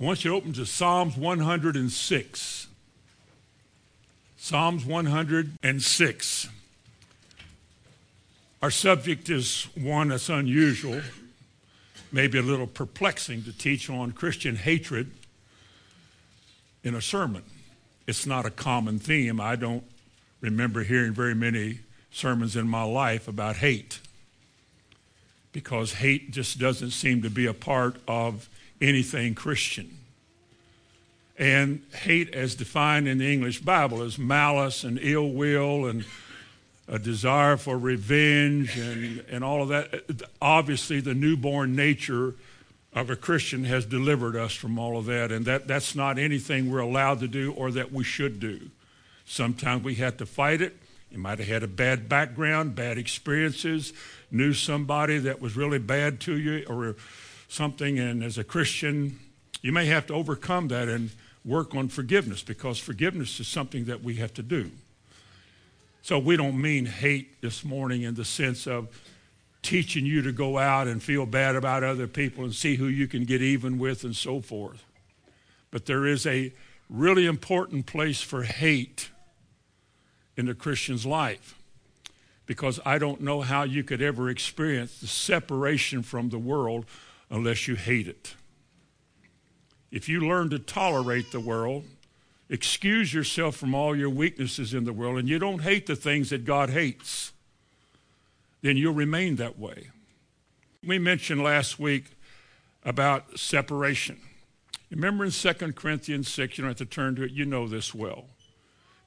I want you to open to Psalms 106. Psalms 106. Our subject is one that's unusual, maybe a little perplexing to teach on Christian hatred in a sermon. It's not a common theme. I don't remember hearing very many sermons in my life about hate because hate just doesn't seem to be a part of anything Christian. And hate, as defined in the English Bible, is malice and ill will and a desire for revenge and, and all of that. Obviously, the newborn nature of a Christian has delivered us from all of that, and that, that's not anything we're allowed to do or that we should do. Sometimes we have to fight it. You might have had a bad background, bad experiences, knew somebody that was really bad to you, or something, and as a Christian, you may have to overcome that and work on forgiveness because forgiveness is something that we have to do. So we don't mean hate this morning in the sense of teaching you to go out and feel bad about other people and see who you can get even with and so forth. But there is a really important place for hate in the Christian's life because I don't know how you could ever experience the separation from the world unless you hate it. If you learn to tolerate the world, excuse yourself from all your weaknesses in the world, and you don't hate the things that God hates, then you'll remain that way. We mentioned last week about separation. Remember in 2 Corinthians 6, you don't have to turn to it, you know this well.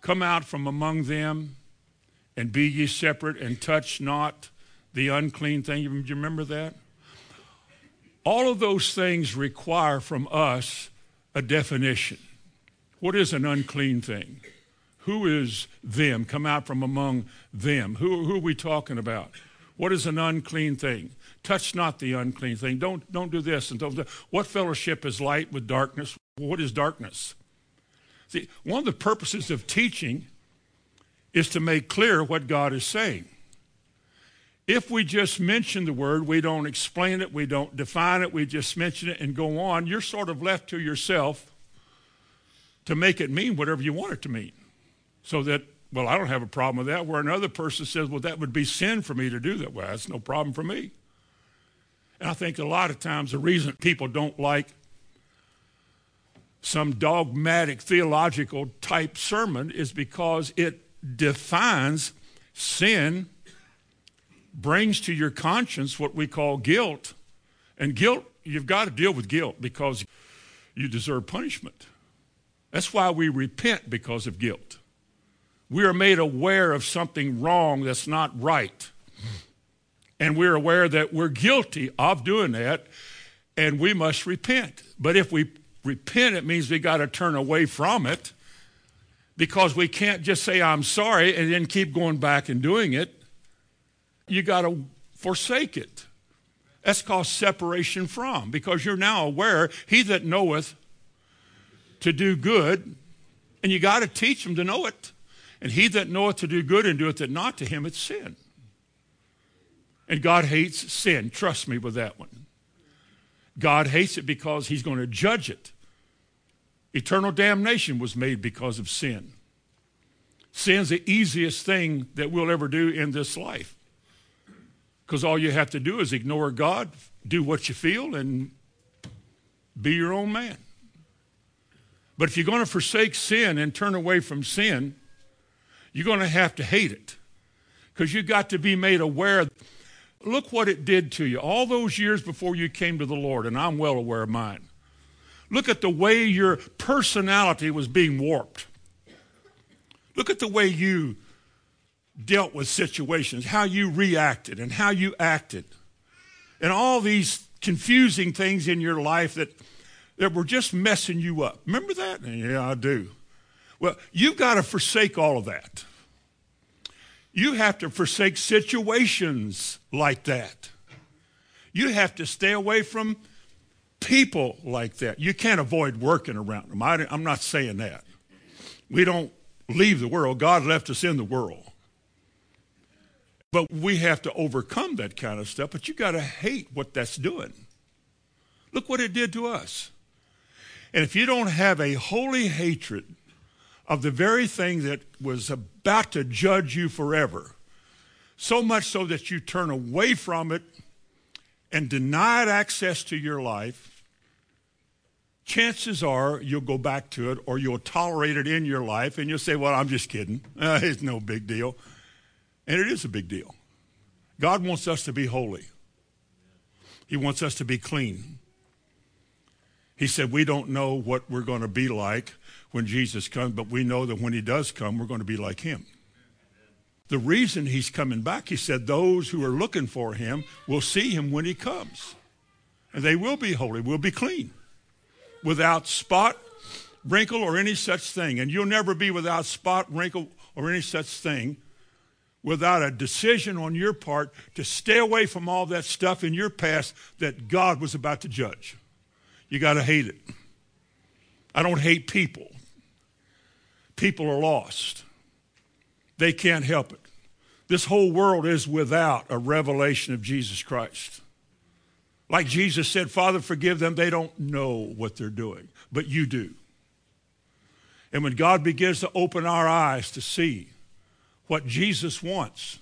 Come out from among them and be ye separate and touch not the unclean thing. Do you remember that? All of those things require from us a definition. What is an unclean thing? Who is them? Come out from among them. Who, who are we talking about? What is an unclean thing? Touch not the unclean thing. Don't, don't do this and don't do What fellowship is light with darkness? What is darkness? See, one of the purposes of teaching is to make clear what God is saying. If we just mention the word, we don't explain it, we don't define it, we just mention it and go on, you're sort of left to yourself to make it mean whatever you want it to mean. So that, well, I don't have a problem with that, where another person says, well, that would be sin for me to do that. Well, that's no problem for me. And I think a lot of times the reason people don't like some dogmatic theological type sermon is because it defines sin brings to your conscience what we call guilt. And guilt, you've got to deal with guilt because you deserve punishment. That's why we repent because of guilt. We are made aware of something wrong that's not right. And we're aware that we're guilty of doing that, and we must repent. But if we repent, it means we got to turn away from it because we can't just say, I'm sorry, and then keep going back and doing it you got to forsake it. That's called separation from, because you're now aware, he that knoweth to do good, and you got to teach him to know it. And he that knoweth to do good and doeth it not to him, it's sin. And God hates sin. Trust me with that one. God hates it because he's going to judge it. Eternal damnation was made because of sin. Sin's the easiest thing that we'll ever do in this life. Because all you have to do is ignore God, do what you feel, and be your own man. But if you're going to forsake sin and turn away from sin, you're going to have to hate it. Because you've got to be made aware. Look what it did to you all those years before you came to the Lord, and I'm well aware of mine. Look at the way your personality was being warped. Look at the way you dealt with situations, how you reacted and how you acted, and all these confusing things in your life that, that were just messing you up. Remember that? Yeah, I do. Well, you've got to forsake all of that. You have to forsake situations like that. You have to stay away from people like that. You can't avoid working around them. I, am not saying that. We don't leave the world. God left us in the world. But we have to overcome that kind of stuff, but you got to hate what that's doing. Look what it did to us. And if you don't have a holy hatred of the very thing that was about to judge you forever, so much so that you turn away from it and deny it access to your life, chances are you'll go back to it or you'll tolerate it in your life and you'll say, Well, I'm just kidding. Uh, it's no big deal. And it is a big deal. God wants us to be holy, He wants us to be clean. He said, We don't know what we're going to be like when Jesus comes, but we know that when He does come, we're going to be like Him. The reason He's coming back, He said, those who are looking for Him will see Him when He comes. And they will be holy, will be clean, without spot, wrinkle, or any such thing. And you'll never be without spot, wrinkle, or any such thing without a decision on your part to stay away from all that stuff in your past that God was about to judge. You got to hate it. I don't hate people. People are lost. They can't help it. This whole world is without a revelation of Jesus Christ. Like Jesus said, Father, forgive them. They don't know what they're doing, but you do. And when God begins to open our eyes to see what Jesus wants.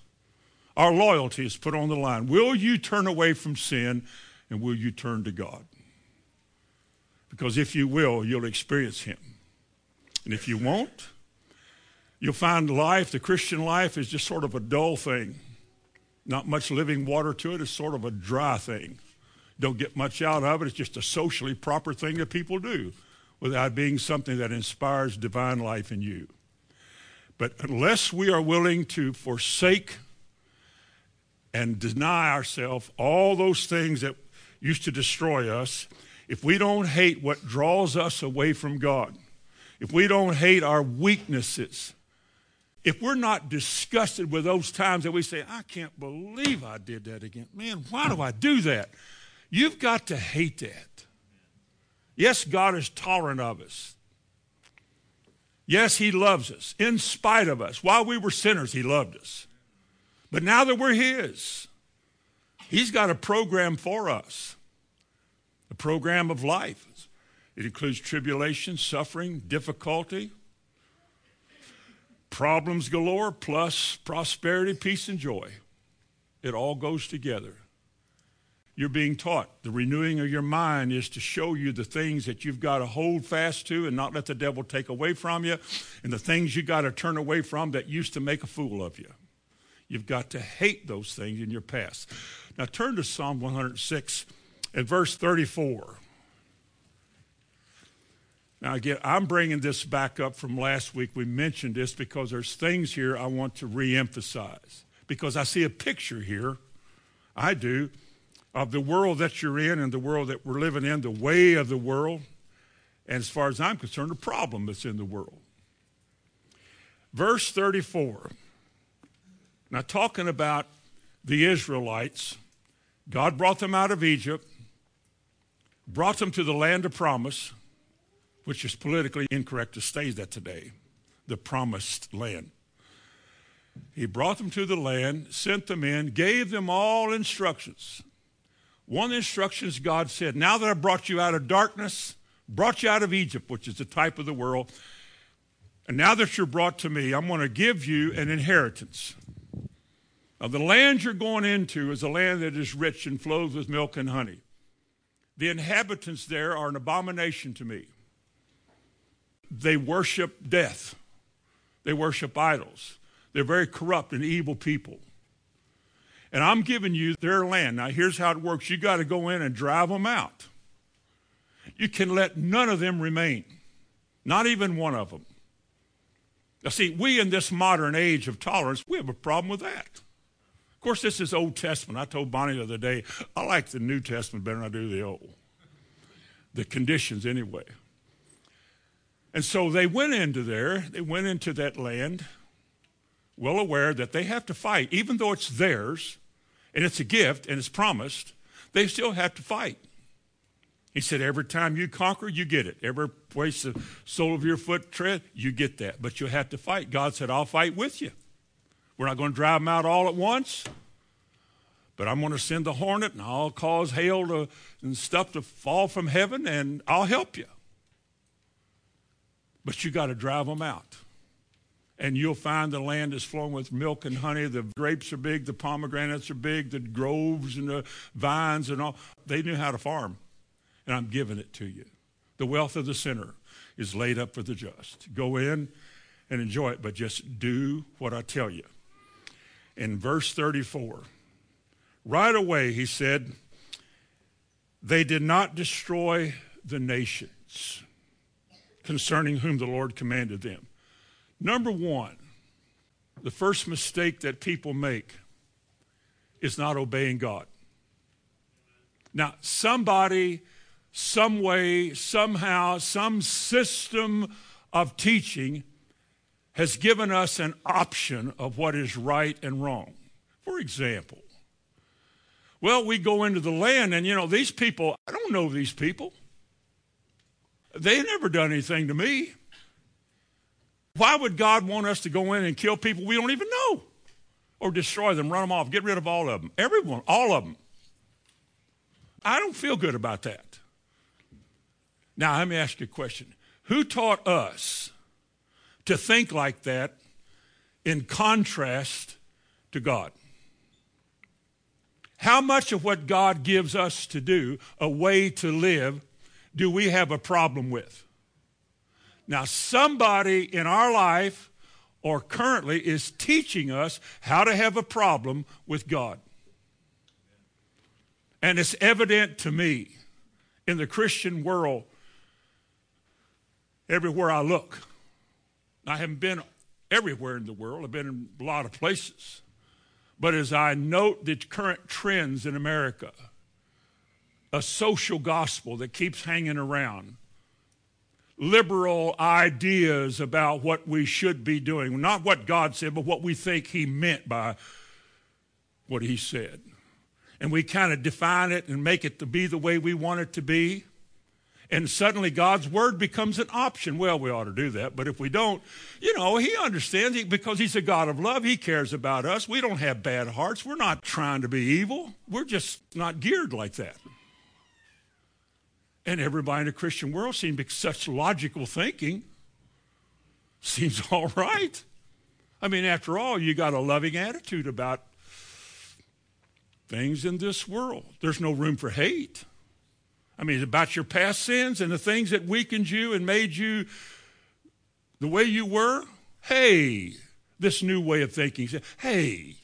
Our loyalty is put on the line. Will you turn away from sin and will you turn to God? Because if you will, you'll experience Him. And if you won't, you'll find life, the Christian life, is just sort of a dull thing. Not much living water to it. It's sort of a dry thing. Don't get much out of it. It's just a socially proper thing that people do without being something that inspires divine life in you. But unless we are willing to forsake and deny ourselves all those things that used to destroy us, if we don't hate what draws us away from God, if we don't hate our weaknesses, if we're not disgusted with those times that we say, I can't believe I did that again. Man, why do I do that? You've got to hate that. Yes, God is tolerant of us. Yes, he loves us in spite of us. While we were sinners, he loved us. But now that we're his, he's got a program for us, a program of life. It includes tribulation, suffering, difficulty, problems galore, plus prosperity, peace, and joy. It all goes together you're being taught. The renewing of your mind is to show you the things that you've got to hold fast to and not let the devil take away from you, and the things you got to turn away from that used to make a fool of you. You've got to hate those things in your past. Now turn to Psalm 106 at verse 34. Now, again, I'm bringing this back up from last week. We mentioned this because there's things here I want to reemphasize. Because I see a picture here, I do, of the world that you're in and the world that we're living in, the way of the world, and as far as I'm concerned, the problem that's in the world. Verse 34. Now, talking about the Israelites, God brought them out of Egypt, brought them to the land of promise, which is politically incorrect to say that today, the promised land. He brought them to the land, sent them in, gave them all instructions. One of the instructions God said, now that I brought you out of darkness, brought you out of Egypt, which is the type of the world, and now that you're brought to me, I'm going to give you an inheritance. Now, the land you're going into is a land that is rich and flows with milk and honey. The inhabitants there are an abomination to me. They worship death, they worship idols. They're very corrupt and evil people and I'm giving you their land. Now, here's how it works you got to go in and drive them out. You can let none of them remain, not even one of them. Now, see, we in this modern age of tolerance, we have a problem with that. Of course, this is Old Testament. I told Bonnie the other day, I like the New Testament better than I do the Old. The conditions, anyway. And so they went into there, they went into that land, well aware that they have to fight, even though it's theirs, and it's a gift and it's promised, they still have to fight. He said, Every time you conquer, you get it. Every place the sole of your foot tread, you get that. But you have to fight. God said, I'll fight with you. We're not going to drive them out all at once, but I'm going to send the hornet and I'll cause hail to, and stuff to fall from heaven and I'll help you. But you got to drive them out. And you'll find the land is flowing with milk and honey. The grapes are big, the pomegranates are big, the groves and the vines and all. They knew how to farm. And I'm giving it to you. The wealth of the sinner is laid up for the just. Go in and enjoy it, but just do what I tell you. In verse 34, right away he said, They did not destroy the nations concerning whom the Lord commanded them. Number one, the first mistake that people make is not obeying God. Now, somebody, some way, somehow, some system of teaching has given us an option of what is right and wrong. For example, well, we go into the land and, you know, these people, I don't know these people. They never done anything to me. Why would God want us to go in and kill people we don't even know? Or destroy them, run them off, get rid of all of them? Everyone, all of them. I don't feel good about that. Now, let me ask you a question. Who taught us to think like that in contrast to God? How much of what God gives us to do, a way to live, do we have a problem with? Now, somebody in our life or currently is teaching us how to have a problem with God. And it's evident to me in the Christian world everywhere I look. I haven't been everywhere in the world, I've been in a lot of places. But as I note the current trends in America, a social gospel that keeps hanging around, liberal ideas about what we should be doing. Not what God said, but what we think He meant by what He said. And we kind of define it and make it to be the way we want it to be. And suddenly God's word becomes an option. Well, we ought to do that. But if we don't, you know, He understands because He's a God of love. He cares about us. We don't have bad hearts. We're not trying to be evil. We're just not geared like that. And everybody in the Christian world seems to such logical thinking. Seems all right. I mean, after all, you got a loving attitude about things in this world. There's no room for hate. I mean, about your past sins and the things that weakened you and made you the way you were. Hey, this new way of thinking. Hey,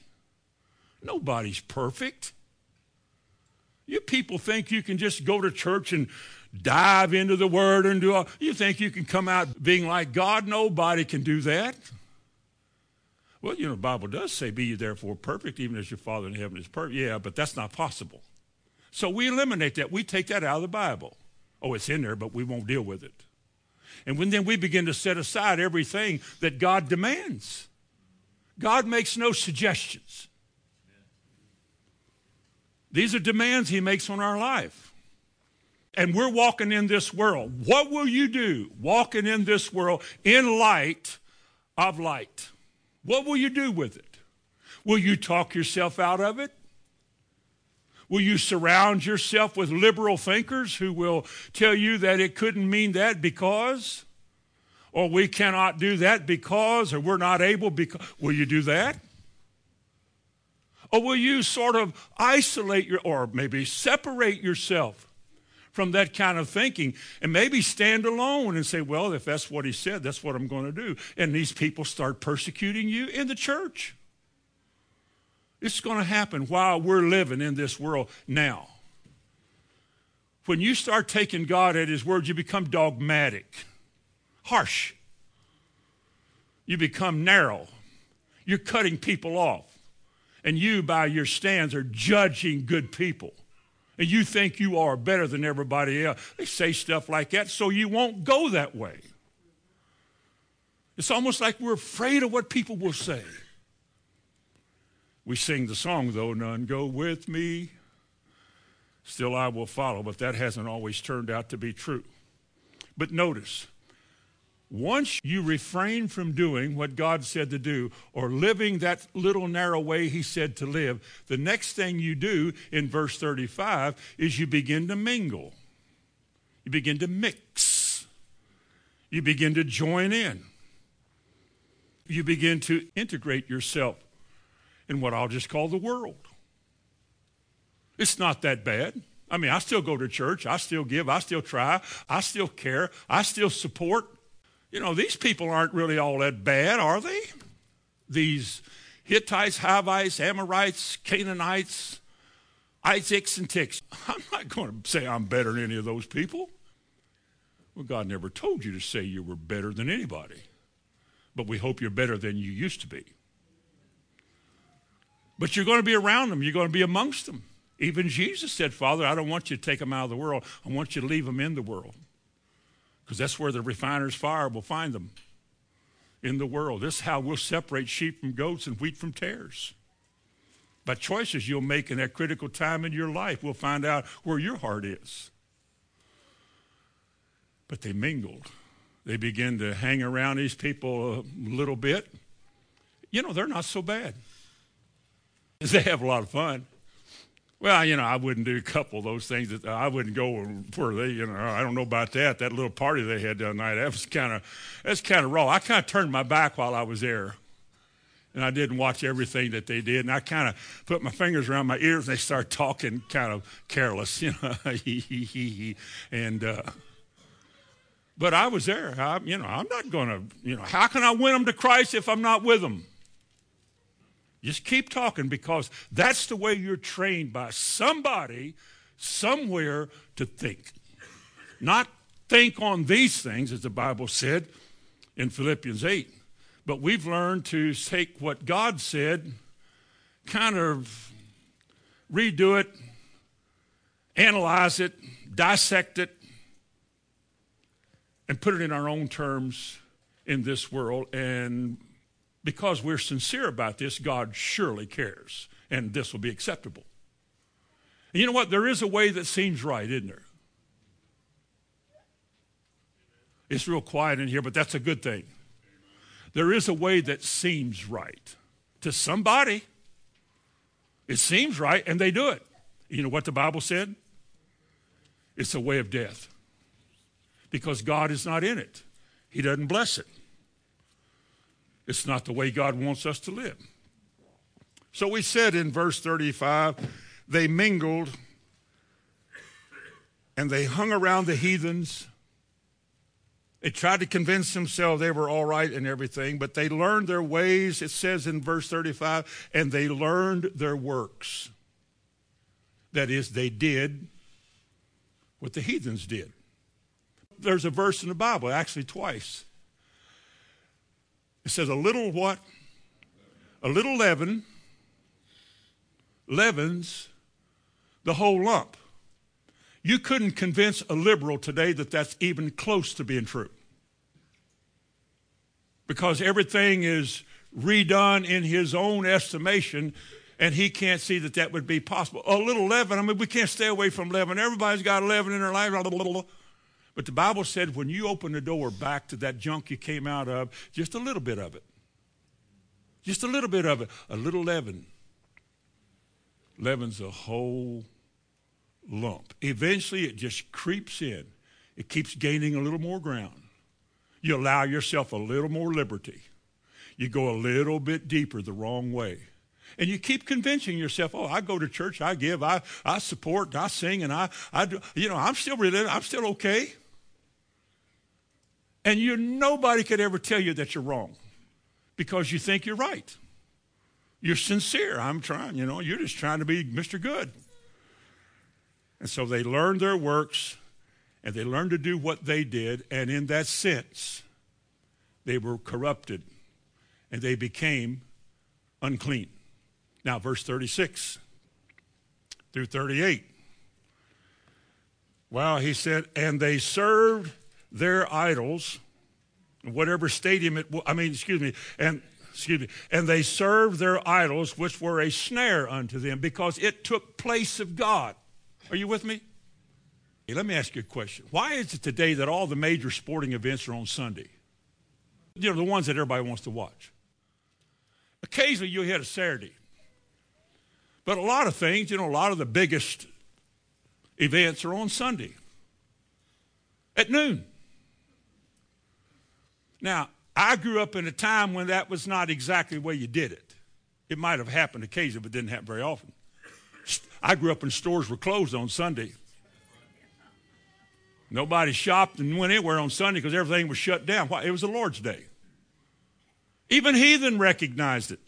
nobody's perfect. You people think you can just go to church and dive into the word and do all. You think you can come out being like God? Nobody can do that. Well, you know, the Bible does say, Be you therefore perfect, even as your Father in heaven is perfect. Yeah, but that's not possible. So we eliminate that. We take that out of the Bible. Oh, it's in there, but we won't deal with it. And when then we begin to set aside everything that God demands. God makes no suggestions. These are demands he makes on our life. And we're walking in this world. What will you do walking in this world in light of light? What will you do with it? Will you talk yourself out of it? Will you surround yourself with liberal thinkers who will tell you that it couldn't mean that because? Or we cannot do that because, or we're not able because. Will you do that? Or will you sort of isolate your, or maybe separate yourself from that kind of thinking and maybe stand alone and say, well, if that's what he said, that's what I'm going to do. And these people start persecuting you in the church. It's going to happen while we're living in this world now. When you start taking God at his word, you become dogmatic, harsh. You become narrow. You're cutting people off and you, by your stands, are judging good people. And you think you are better than everybody else. They say stuff like that so you won't go that way. It's almost like we're afraid of what people will say. We sing the song, though, none go with me. Still I will follow, but that hasn't always turned out to be true. But notice, once you refrain from doing what God said to do or living that little narrow way He said to live, the next thing you do in verse 35 is you begin to mingle. You begin to mix. You begin to join in. You begin to integrate yourself in what I'll just call the world. It's not that bad. I mean, I still go to church. I still give. I still try. I still care. I still support. You know, these people aren't really all that bad, are they? These Hittites, Hivites, Amorites, Canaanites, Isaacs, and Ticks. I'm not going to say I'm better than any of those people. Well, God never told you to say you were better than anybody. But we hope you're better than you used to be. But you're going to be around them. You're going to be amongst them. Even Jesus said, Father, I don't want you to take them out of the world. I want you to leave them in the world. Because that's where the refiner's fire will find them in the world. This is how we'll separate sheep from goats and wheat from tares. By choices you'll make in that critical time in your life, we'll find out where your heart is. But they mingled. They begin to hang around these people a little bit. You know, they're not so bad. They have a lot of fun. Well, you know, I wouldn't do a couple of those things. That I wouldn't go where they, you know, I don't know about that. That little party they had the night, that was kind of, that's kind of raw. I kind of turned my back while I was there, and I didn't watch everything that they did. And I kind of put my fingers around my ears, and they started talking kind of careless, you know, and. Uh, but I was there. I, you know, I'm not going to, you know, how can I win them to Christ if I'm not with them? Just keep talking because that's the way you're trained by somebody somewhere to think. Not think on these things, as the Bible said in Philippians 8, but we've learned to take what God said, kind of redo it, analyze it, dissect it, and put it in our own terms in this world and because we're sincere about this, God surely cares, and this will be acceptable. And you know what? There is a way that seems right, isn't there? It's real quiet in here, but that's a good thing. There is a way that seems right to somebody. It seems right, and they do it. You know what the Bible said? It's a way of death because God is not in it, He doesn't bless it. It's not the way God wants us to live. So we said in verse 35 they mingled and they hung around the heathens. They tried to convince themselves they were all right and everything, but they learned their ways, it says in verse 35, and they learned their works. That is, they did what the heathens did. There's a verse in the Bible, actually twice, it says, a little what? A little leaven leavens the whole lump. You couldn't convince a liberal today that that's even close to being true. Because everything is redone in his own estimation, and he can't see that that would be possible. A little leaven, I mean, we can't stay away from leaven. Everybody's got leaven in their life. Blah, blah, blah, but the Bible said when you open the door back to that junk you came out of, just a little bit of it. Just a little bit of it, a little leaven. Leaven's a whole lump. Eventually, it just creeps in. It keeps gaining a little more ground. You allow yourself a little more liberty. You go a little bit deeper the wrong way. And you keep convincing yourself, oh, I go to church, I give, I, I support, I sing, and I, I do, you know, I'm still religious, I'm still okay. And you nobody could ever tell you that you're wrong because you think you're right. You're sincere. I'm trying, you know, you're just trying to be Mr. Good. And so they learned their works and they learned to do what they did. And in that sense, they were corrupted and they became unclean. Now, verse 36 through 38. Well, he said, and they served their idols, whatever stadium it, I mean, excuse me, and excuse me, and they served their idols, which were a snare unto them, because it took place of God. Are you with me? Hey, let me ask you a question. Why is it today that all the major sporting events are on Sunday? You know, the ones that everybody wants to watch. Occasionally you'll hit a Saturday. But a lot of things, you know, a lot of the biggest events are on Sunday at noon. Now, I grew up in a time when that was not exactly the way you did it. It might have happened occasionally, but didn't happen very often. I grew up when stores were closed on Sunday. Nobody shopped and went anywhere on Sunday because everything was shut down. Why? It was the Lord's day. Even heathen recognized it.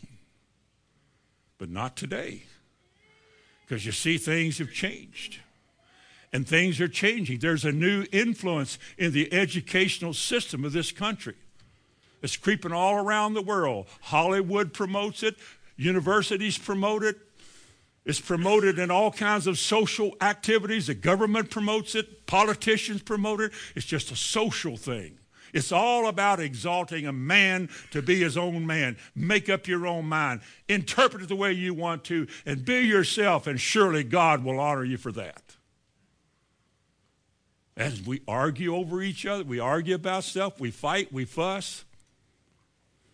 But not today. Because you see, things have changed. And things are changing. There's a new influence in the educational system of this country. It's creeping all around the world. Hollywood promotes it, universities promote it, it's promoted in all kinds of social activities. The government promotes it, politicians promote it. It's just a social thing. It's all about exalting a man to be his own man. Make up your own mind. Interpret it the way you want to and be yourself, and surely God will honor you for that. As we argue over each other, we argue about stuff, we fight, we fuss.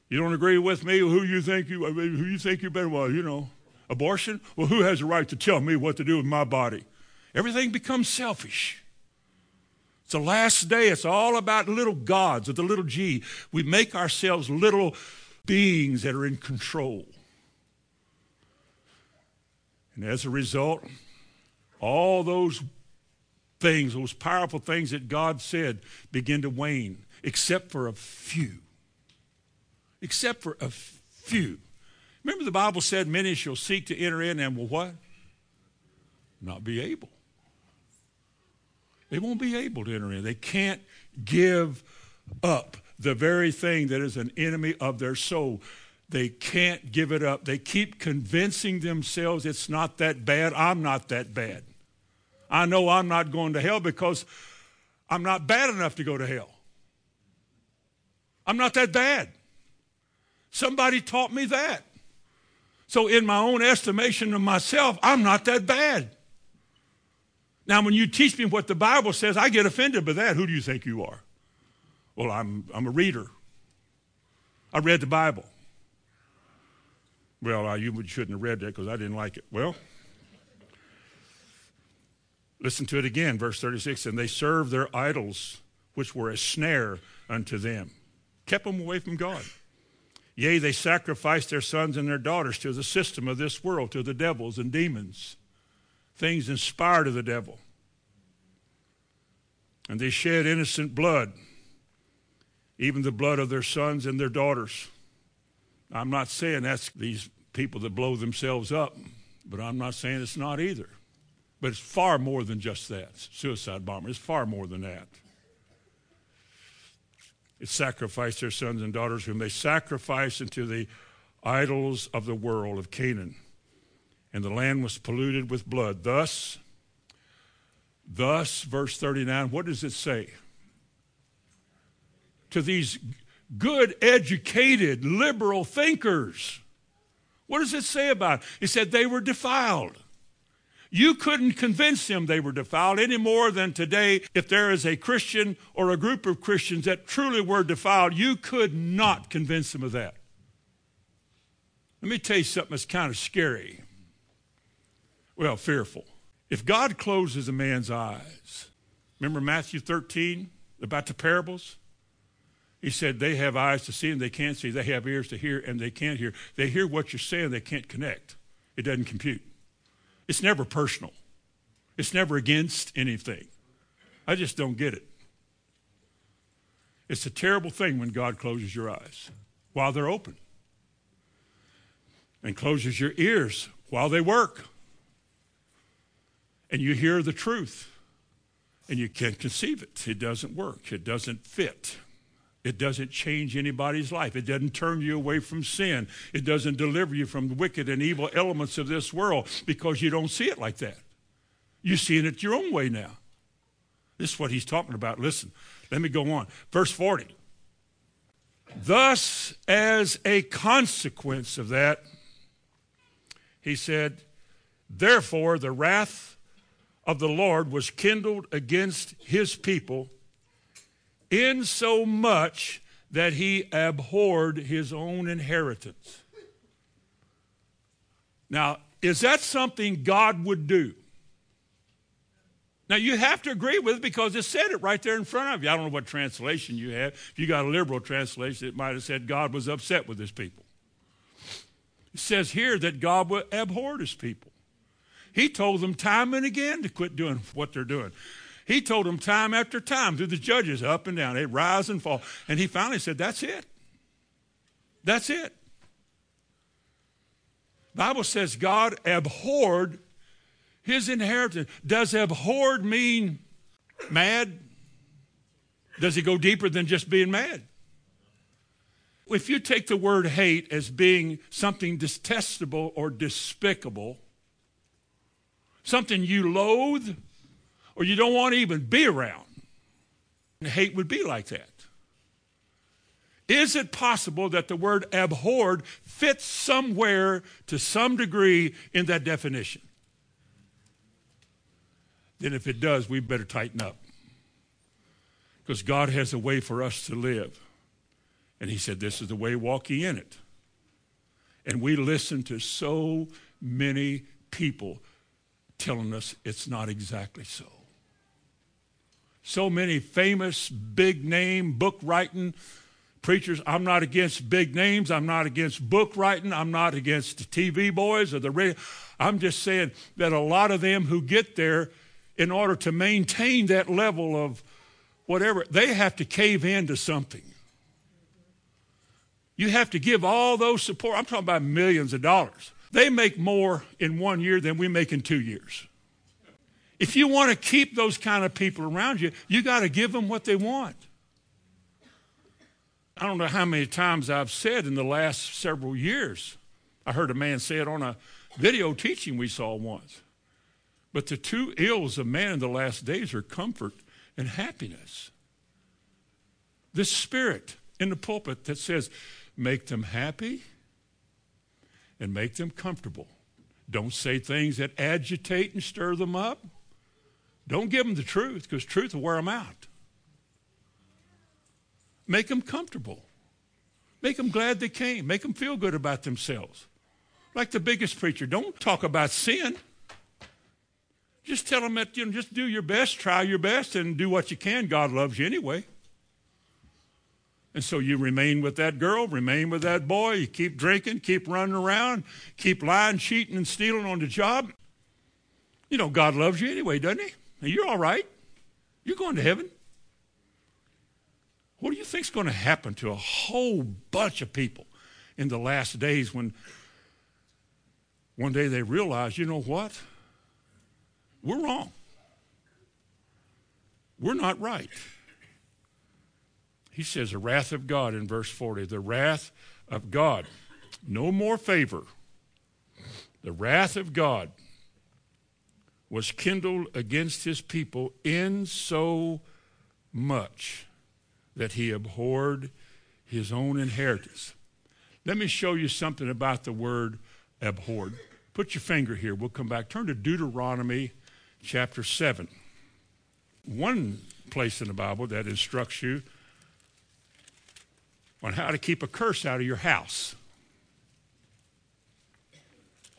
You don't agree with me? Who you think you who you think you better well, you know. Abortion? Well, who has the right to tell me what to do with my body? Everything becomes selfish. It's the last day. It's all about little gods with the little g. We make ourselves little beings that are in control. And as a result, all those things, those powerful things that God said, begin to wane, except for a few. Except for a few. Remember the Bible said many shall seek to enter in and will what? Not be able. They won't be able to enter in. They can't give up the very thing that is an enemy of their soul. They can't give it up. They keep convincing themselves it's not that bad. I'm not that bad. I know I'm not going to hell because I'm not bad enough to go to hell. I'm not that bad. Somebody taught me that. So, in my own estimation of myself, I'm not that bad. Now, when you teach me what the Bible says, I get offended by that. Who do you think you are? Well, I'm, I'm a reader. I read the Bible. Well, uh, you shouldn't have read that because I didn't like it. Well, listen to it again, verse 36. And they served their idols, which were a snare unto them, kept them away from God. Yea, they sacrificed their sons and their daughters to the system of this world, to the devils and demons, things inspired of the devil. And they shed innocent blood, even the blood of their sons and their daughters. I'm not saying that's these people that blow themselves up, but I'm not saying it's not either. But it's far more than just that. Suicide bomber. It's far more than that. It sacrificed their sons and daughters, whom they sacrificed into the idols of the world of Canaan. And the land was polluted with blood. Thus, thus, verse 39, what does it say? To these good, educated, liberal thinkers. What does it say about it? It said they were defiled. You couldn't convince them they were defiled any more than today, if there is a Christian or a group of Christians that truly were defiled, you could not convince them of that. Let me tell you something that's kind of scary. Well, fearful. If God closes a man's eyes, remember Matthew 13 about the parables? He said, They have eyes to see and they can't see. They have ears to hear and they can't hear. They hear what you're saying, they can't connect. It doesn't compute. It's never personal, it's never against anything. I just don't get it. It's a terrible thing when God closes your eyes while they're open and closes your ears while they work. And you hear the truth and you can't conceive it. It doesn't work, it doesn't fit. It doesn't change anybody's life. It doesn't turn you away from sin. It doesn't deliver you from the wicked and evil elements of this world because you don't see it like that. You're seeing it your own way now. This is what he's talking about. Listen, let me go on. Verse 40. Thus, as a consequence of that, he said, Therefore, the wrath of the Lord was kindled against his people in so much that he abhorred his own inheritance. Now, is that something God would do? Now you have to agree with it because it said it right there in front of you. I don't know what translation you have. If you got a liberal translation, it might have said God was upset with his people. It says here that God abhorred his people. He told them time and again to quit doing what they're doing. He told them time after time through the judges, up and down. They rise and fall. And he finally said, That's it. That's it. Bible says God abhorred his inheritance. Does abhorred mean mad? Does it go deeper than just being mad? If you take the word hate as being something detestable or despicable, something you loathe or you don't want to even be around, And hate would be like that. Is it possible that the word abhorred fits somewhere to some degree in that definition? then if it does, we better tighten up. Because God has a way for us to live. And He said, This is the way, walk in it. And we listen to so many people telling us it's not exactly so. So many famous, big name, book writing preachers. I'm not against big names. I'm not against book writing. I'm not against the TV boys or the radio. I'm just saying that a lot of them who get there in order to maintain that level of whatever, they have to cave into something. You have to give all those support. I'm talking about millions of dollars. They make more in one year than we make in two years. If you want to keep those kind of people around you, you got to give them what they want. I don't know how many times I've said in the last several years. I heard a man say it on a video teaching we saw once. But the two ills of man in the last days are comfort and happiness. This spirit in the pulpit that says, make them happy and make them comfortable. Don't say things that agitate and stir them up. Don't give them the truth because truth will wear them out. Make them comfortable. Make them glad they came. Make them feel good about themselves. Like the biggest preacher, don't talk about sin. Just tell them that, you know, just do your best, try your best, and do what you can. God loves you anyway. And so you remain with that girl, remain with that boy, you keep drinking, keep running around, keep lying, cheating, and stealing on the job. You know, God loves you anyway, doesn't he? And you're all right. You're going to heaven. What do you think's going to happen to a whole bunch of people in the last days when one day they realize, you know what? We're wrong. We're not right. He says, the wrath of God in verse 40, the wrath of God. No more favor. The wrath of God was kindled against his people in so much that he abhorred his own inheritance. Let me show you something about the word abhorred. Put your finger here. We'll come back. Turn to Deuteronomy chapter 7. One place in the Bible that instructs you on how to keep a curse out of your house,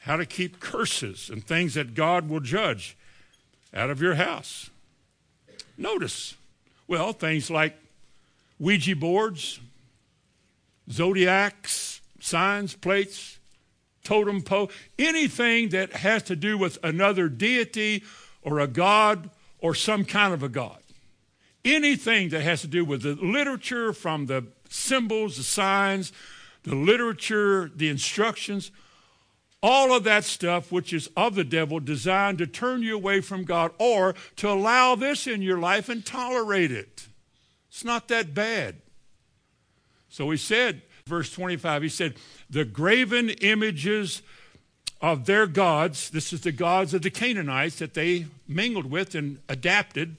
how to keep curses and things that God will judge out of your house. Notice, well, things like Ouija boards, zodiacs, signs, plates, totem pole, anything that has to do with another deity or a God or some kind of a God. Anything that has to do with the literature from the symbols, the signs, the literature, the instructions, all of that stuff which is of the devil designed to turn you away from God or to allow this in your life and tolerate it. It's not that bad. So he said, verse 25, he said, the graven images of their gods. This is the gods of the Canaanites that they mingled with and adapted.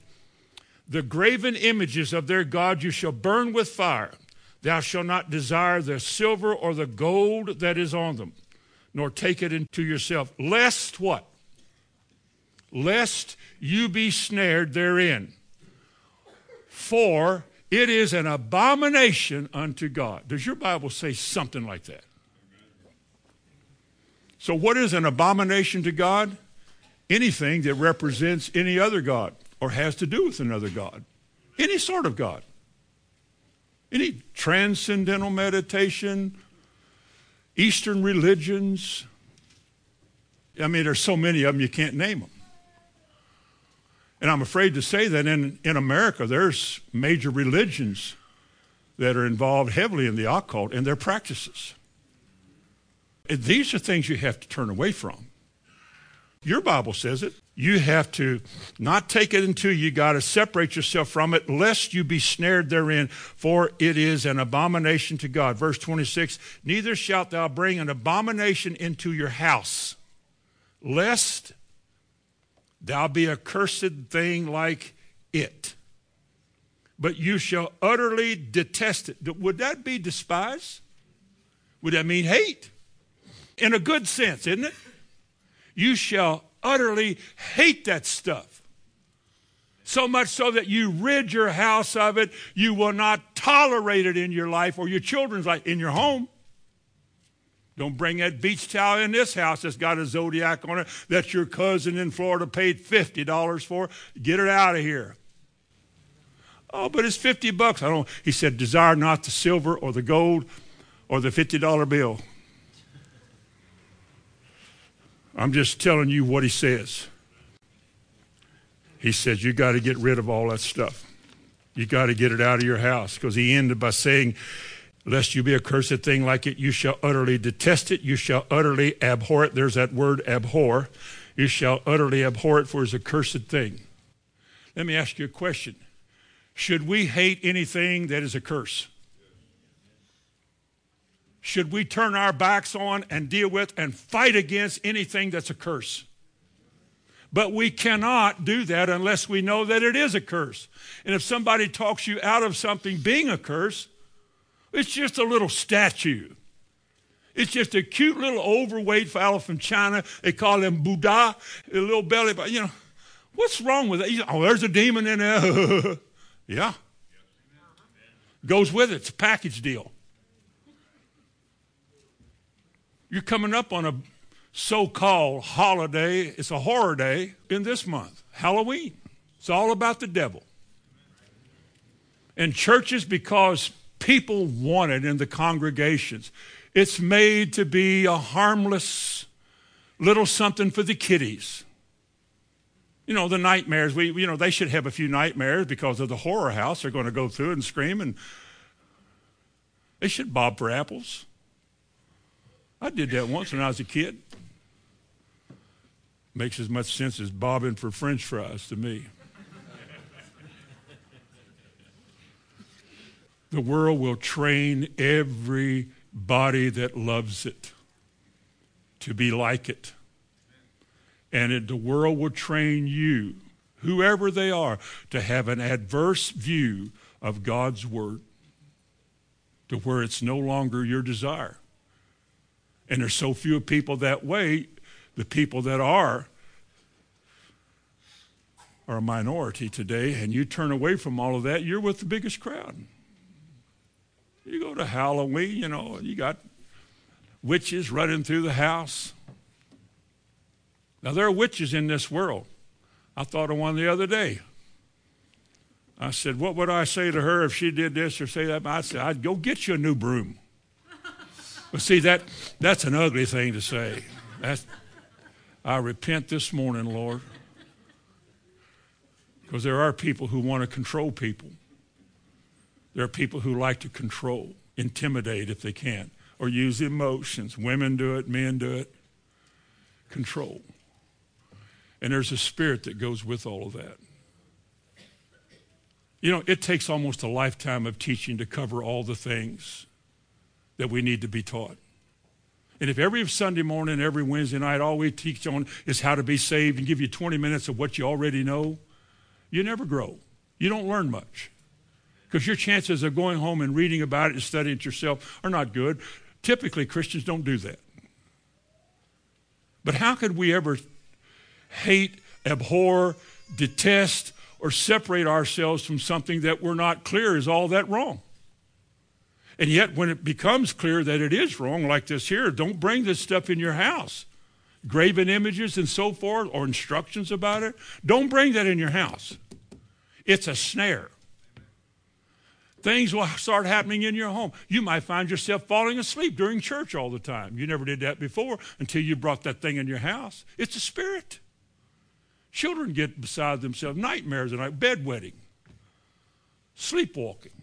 The graven images of their gods you shall burn with fire. Thou shalt not desire the silver or the gold that is on them, nor take it into yourself, lest what? Lest you be snared therein. For it is an abomination unto God. Does your Bible say something like that? So, what is an abomination to God? anything that represents any other God or has to do with another God, any sort of God. Any transcendental meditation, Eastern religions. I mean, there's so many of them you can't name them. And I'm afraid to say that in, in America, there's major religions that are involved heavily in the occult and their practices. And these are things you have to turn away from. Your Bible says it. You have to not take it until you got to separate yourself from it, lest you be snared therein, for it is an abomination to God. Verse 26 Neither shalt thou bring an abomination into your house, lest thou be a cursed thing like it. But you shall utterly detest it. Would that be despise? Would that mean hate? In a good sense, isn't it? You shall utterly hate that stuff. So much so that you rid your house of it. You will not tolerate it in your life or your children's life, in your home. Don't bring that beach towel in this house that's got a zodiac on it that your cousin in Florida paid $50 for. Get it out of here. Oh, but it's 50 bucks. I don't. He said, desire not the silver or the gold or the $50 bill. I'm just telling you what he says. He says, you got to get rid of all that stuff. You got to get it out of your house because he ended by saying, lest you be a cursed thing like it, you shall utterly detest it, you shall utterly abhor it. There's that word abhor. You shall utterly abhor it, for it's a cursed thing. Let me ask you a question. Should we hate anything that is a curse? Should we turn our backs on and deal with and fight against anything that's a curse? But we cannot do that unless we know that it is a curse. And if somebody talks you out of something being a curse, it's just a little statue. It's just a cute little overweight fellow from China. They call him Buddha, a little belly, but you know, what's wrong with that? Oh, there's a demon in there. yeah. Goes with it. It's a package deal. You're coming up on a so-called holiday. It's a horror day in this month, Halloween. It's all about the devil. And churches, because people want it in the congregations. It's made to be a harmless little something for the kiddies. You know, the nightmares, we, you know, they should have a few nightmares because of the horror house. They're going to go through and scream and they should bob for apples. I did that once when I was a kid. Makes as much sense as bobbing for french fries to me. The world will train everybody that loves it to be like it. And it, the world will train you, whoever they are, to have an adverse view of God's word to where it's no longer your desire. And there's so few people that way, the people that are are a minority today, and you turn away from all of that, you're with the biggest crowd. You go to Halloween, you know, you got witches running through the house. Now, there are witches in this world. I thought of one the other day. I said, What would I say to her if she did this or say that? I said, I'd go get you a new broom. But see, that, that's an ugly thing to say. That's, I repent this morning, Lord. Because there are people who want to control people. There are people who like to control, intimidate if they can, or use emotions. Women do it, men do it. Control. And there's a spirit that goes with all of that. You know, it takes almost a lifetime of teaching to cover all the things that we need to be taught. And if every Sunday morning, every Wednesday night, all we teach on is how to be saved and give you 20 minutes of what you already know, you never grow. You don't learn much because your chances of going home and reading about it and studying it yourself are not good. Typically, Christians don't do that. But how could we ever hate, abhor, detest, or separate ourselves from something that we're not clear is all that wrong? And yet, when it becomes clear that it is wrong, like this here, don't bring this stuff in your house. graven images and so forth, or instructions about it. Don't bring that in your house. It's a snare. Things will start happening in your home. You might find yourself falling asleep during church all the time. You never did that before until you brought that thing in your house. It's a spirit. Children get beside themselves, nightmares at night, bedwetting, sleepwalking.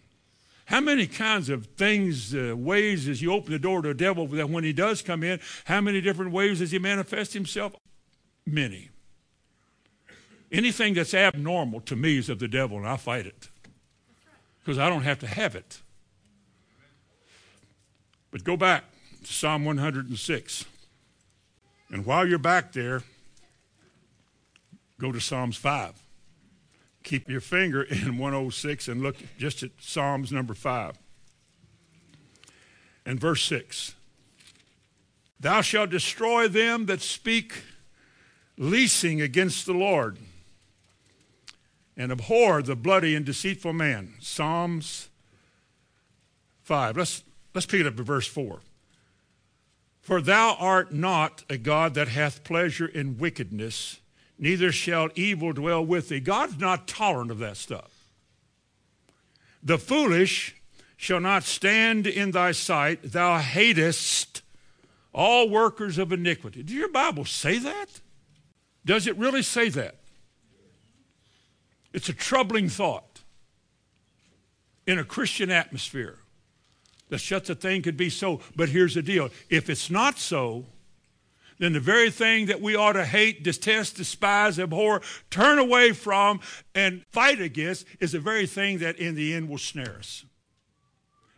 How many kinds of things, uh, ways as you open the door to the devil that when he does come in, how many different ways does he manifest himself? Many. Anything that's abnormal to me is of the devil, and I fight it because I don't have to have it. But go back to Psalm 106. And while you're back there, go to Psalms 5. Keep your finger in 106 and look just at Psalms number 5. And verse 6 Thou shalt destroy them that speak leasing against the Lord and abhor the bloody and deceitful man. Psalms 5. Let's, let's pick it up to verse 4. For thou art not a God that hath pleasure in wickedness, neither shall evil dwell with thee. God's not tolerant of that stuff. The foolish shall not stand in thy sight. Thou hatest all workers of iniquity. Does your Bible say that? Does it really say that? It's a troubling thought in a Christian atmosphere that such a thing could be so. But here's the deal if it's not so, then the very thing that we ought to hate, detest, despise, abhor, turn away from, and fight against is the very thing that in the end will snare us.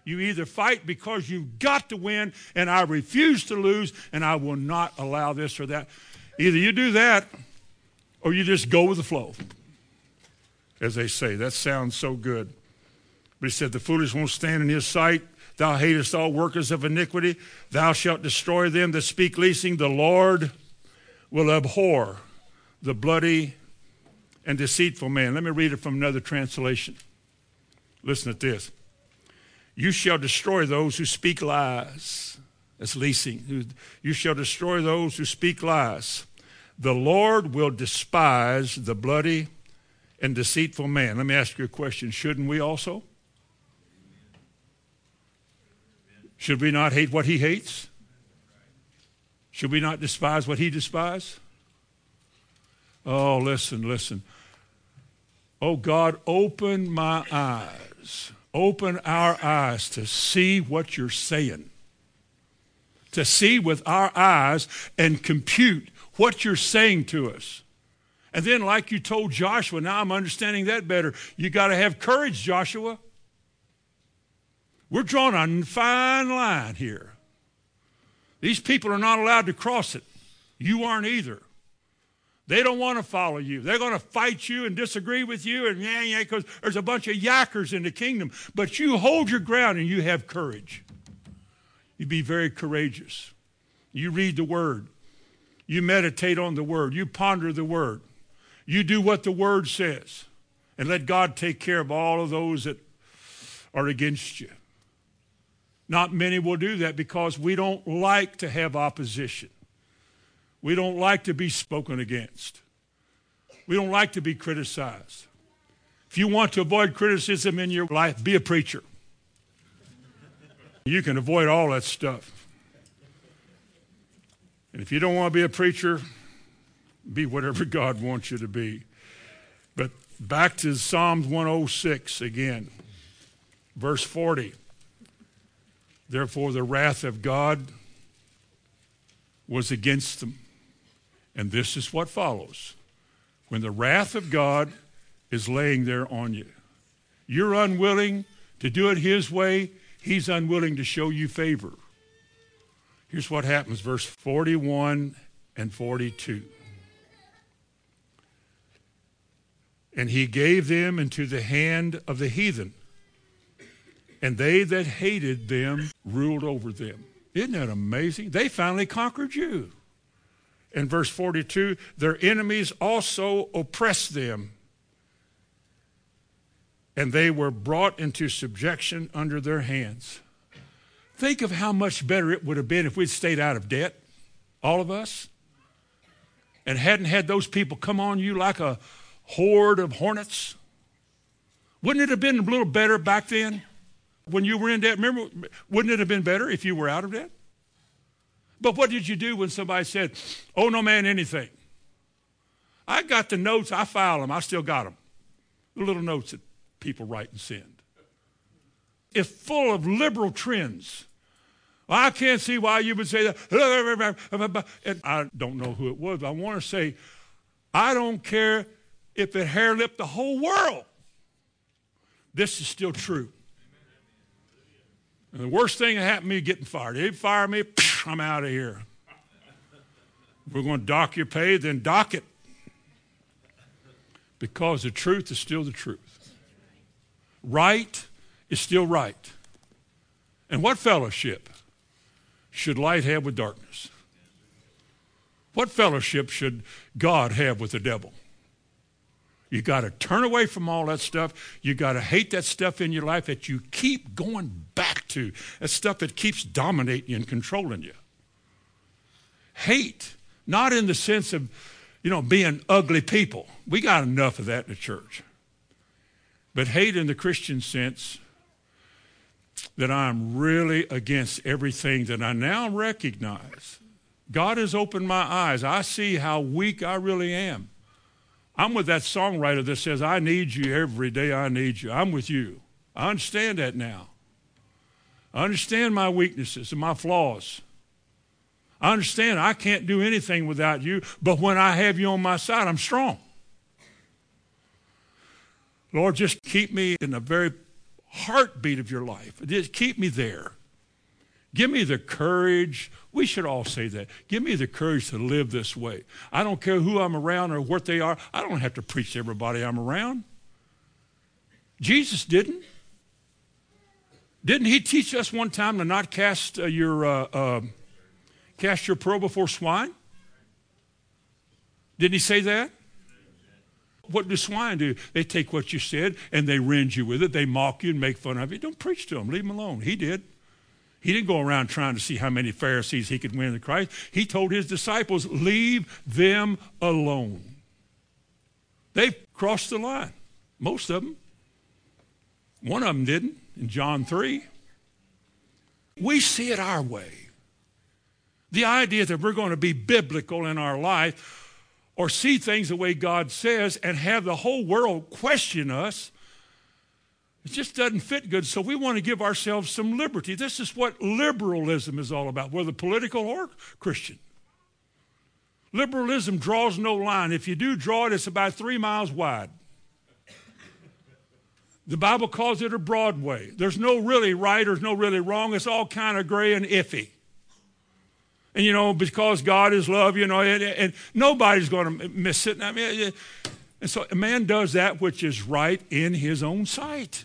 You either fight because you've got to win, and I refuse to lose, and I will not allow this or that. Either you do that, or you just go with the flow as they say. That sounds so good. But he said, The foolish won't stand in his sight. Thou hatest all workers of iniquity. Thou shalt destroy them that speak leasing. The Lord will abhor the bloody and deceitful man. Let me read it from another translation. Listen to this. You shall destroy those who speak lies. That's leasing. You shall destroy those who speak lies. The Lord will despise the bloody and deceitful man. Let me ask you a question. Shouldn't we also? Should we not hate what he hates? Should we not despise what he despises? Oh, listen, listen. Oh, God, open my eyes. Open our eyes to see what you're saying. To see with our eyes and compute what you're saying to us. And then, like you told Joshua, now I'm understanding that better. You got to have courage, Joshua. We're drawing a fine line here. These people are not allowed to cross it. You aren't either. They don't want to follow you. They're going to fight you and disagree with you and yeah, yeah, because there's a bunch of yackers in the kingdom. But you hold your ground and you have courage. You be very courageous. You read the word. You meditate on the word. You ponder the word. You do what the word says and let God take care of all of those that are against you. Not many will do that because we don't like to have opposition. We don't like to be spoken against. We don't like to be criticized. If you want to avoid criticism in your life, be a preacher. You can avoid all that stuff. And if you don't want to be a preacher, be whatever God wants you to be. But back to Psalms 106 again, verse 40. Therefore, the wrath of God was against them. And this is what follows. When the wrath of God is laying there on you, you're unwilling to do it His way, He's unwilling to show you favor. Here's what happens, verse 41 and 42. And he gave them into the hand of the heathen, and they that hated them ruled over them. Isn't that amazing? They finally conquered you. In verse 42, their enemies also oppressed them, and they were brought into subjection under their hands. Think of how much better it would have been if we'd stayed out of debt, all of us. and hadn't had those people come on you like a horde of hornets? Wouldn't it have been a little better back then when you were in debt? Remember, wouldn't it have been better if you were out of debt? But what did you do when somebody said, oh, no man, anything? I got the notes, I filed them, I still got them. The little notes that people write and send. It's full of liberal trends. I can't see why you would say that. And I don't know who it was, but I want to say, I don't care if it hair lipped the whole world. This is still true. And the worst thing that happened to me getting fired. They fire me, I'm out of here. we're going to dock your pay, then dock it. Because the truth is still the truth. Right is still right. And what fellowship should light have with darkness? What fellowship should God have with the devil? You got to turn away from all that stuff. You got to hate that stuff in your life that you keep going back to. That stuff that keeps dominating and controlling you. Hate, not in the sense of, you know, being ugly people. We got enough of that in the church. But hate in the Christian sense that I'm really against everything that I now recognize. God has opened my eyes. I see how weak I really am. I'm with that songwriter that says, I need you every day, I need you. I'm with you. I understand that now. I understand my weaknesses and my flaws. I understand I can't do anything without you, but when I have you on my side, I'm strong. Lord, just keep me in the very heartbeat of your life. Just keep me there. Give me the courage. We should all say that. Give me the courage to live this way. I don't care who I'm around or what they are. I don't have to preach to everybody I'm around. Jesus didn't. Didn't he teach us one time to not cast uh, your uh, uh, cast your pearl before swine? Didn't he say that? What do swine do? They take what you said and they rend you with it. They mock you and make fun of you. Don't preach to them. Leave them alone. He did. He didn't go around trying to see how many Pharisees he could win to Christ. He told his disciples, leave them alone. They've crossed the line, most of them. One of them didn't in John 3. We see it our way. The idea that we're going to be biblical in our life or see things the way God says and have the whole world question us it just doesn't fit good, so we want to give ourselves some liberty. This is what liberalism is all about, whether political or Christian. Liberalism draws no line. If you do draw it, it's about three miles wide. The Bible calls it a Broadway. There's no really right, there's no really wrong. It's all kind of gray and iffy. And you know, because God is love, you know, and, and nobody's going to miss it. I mean, and so a man does that which is right in his own sight.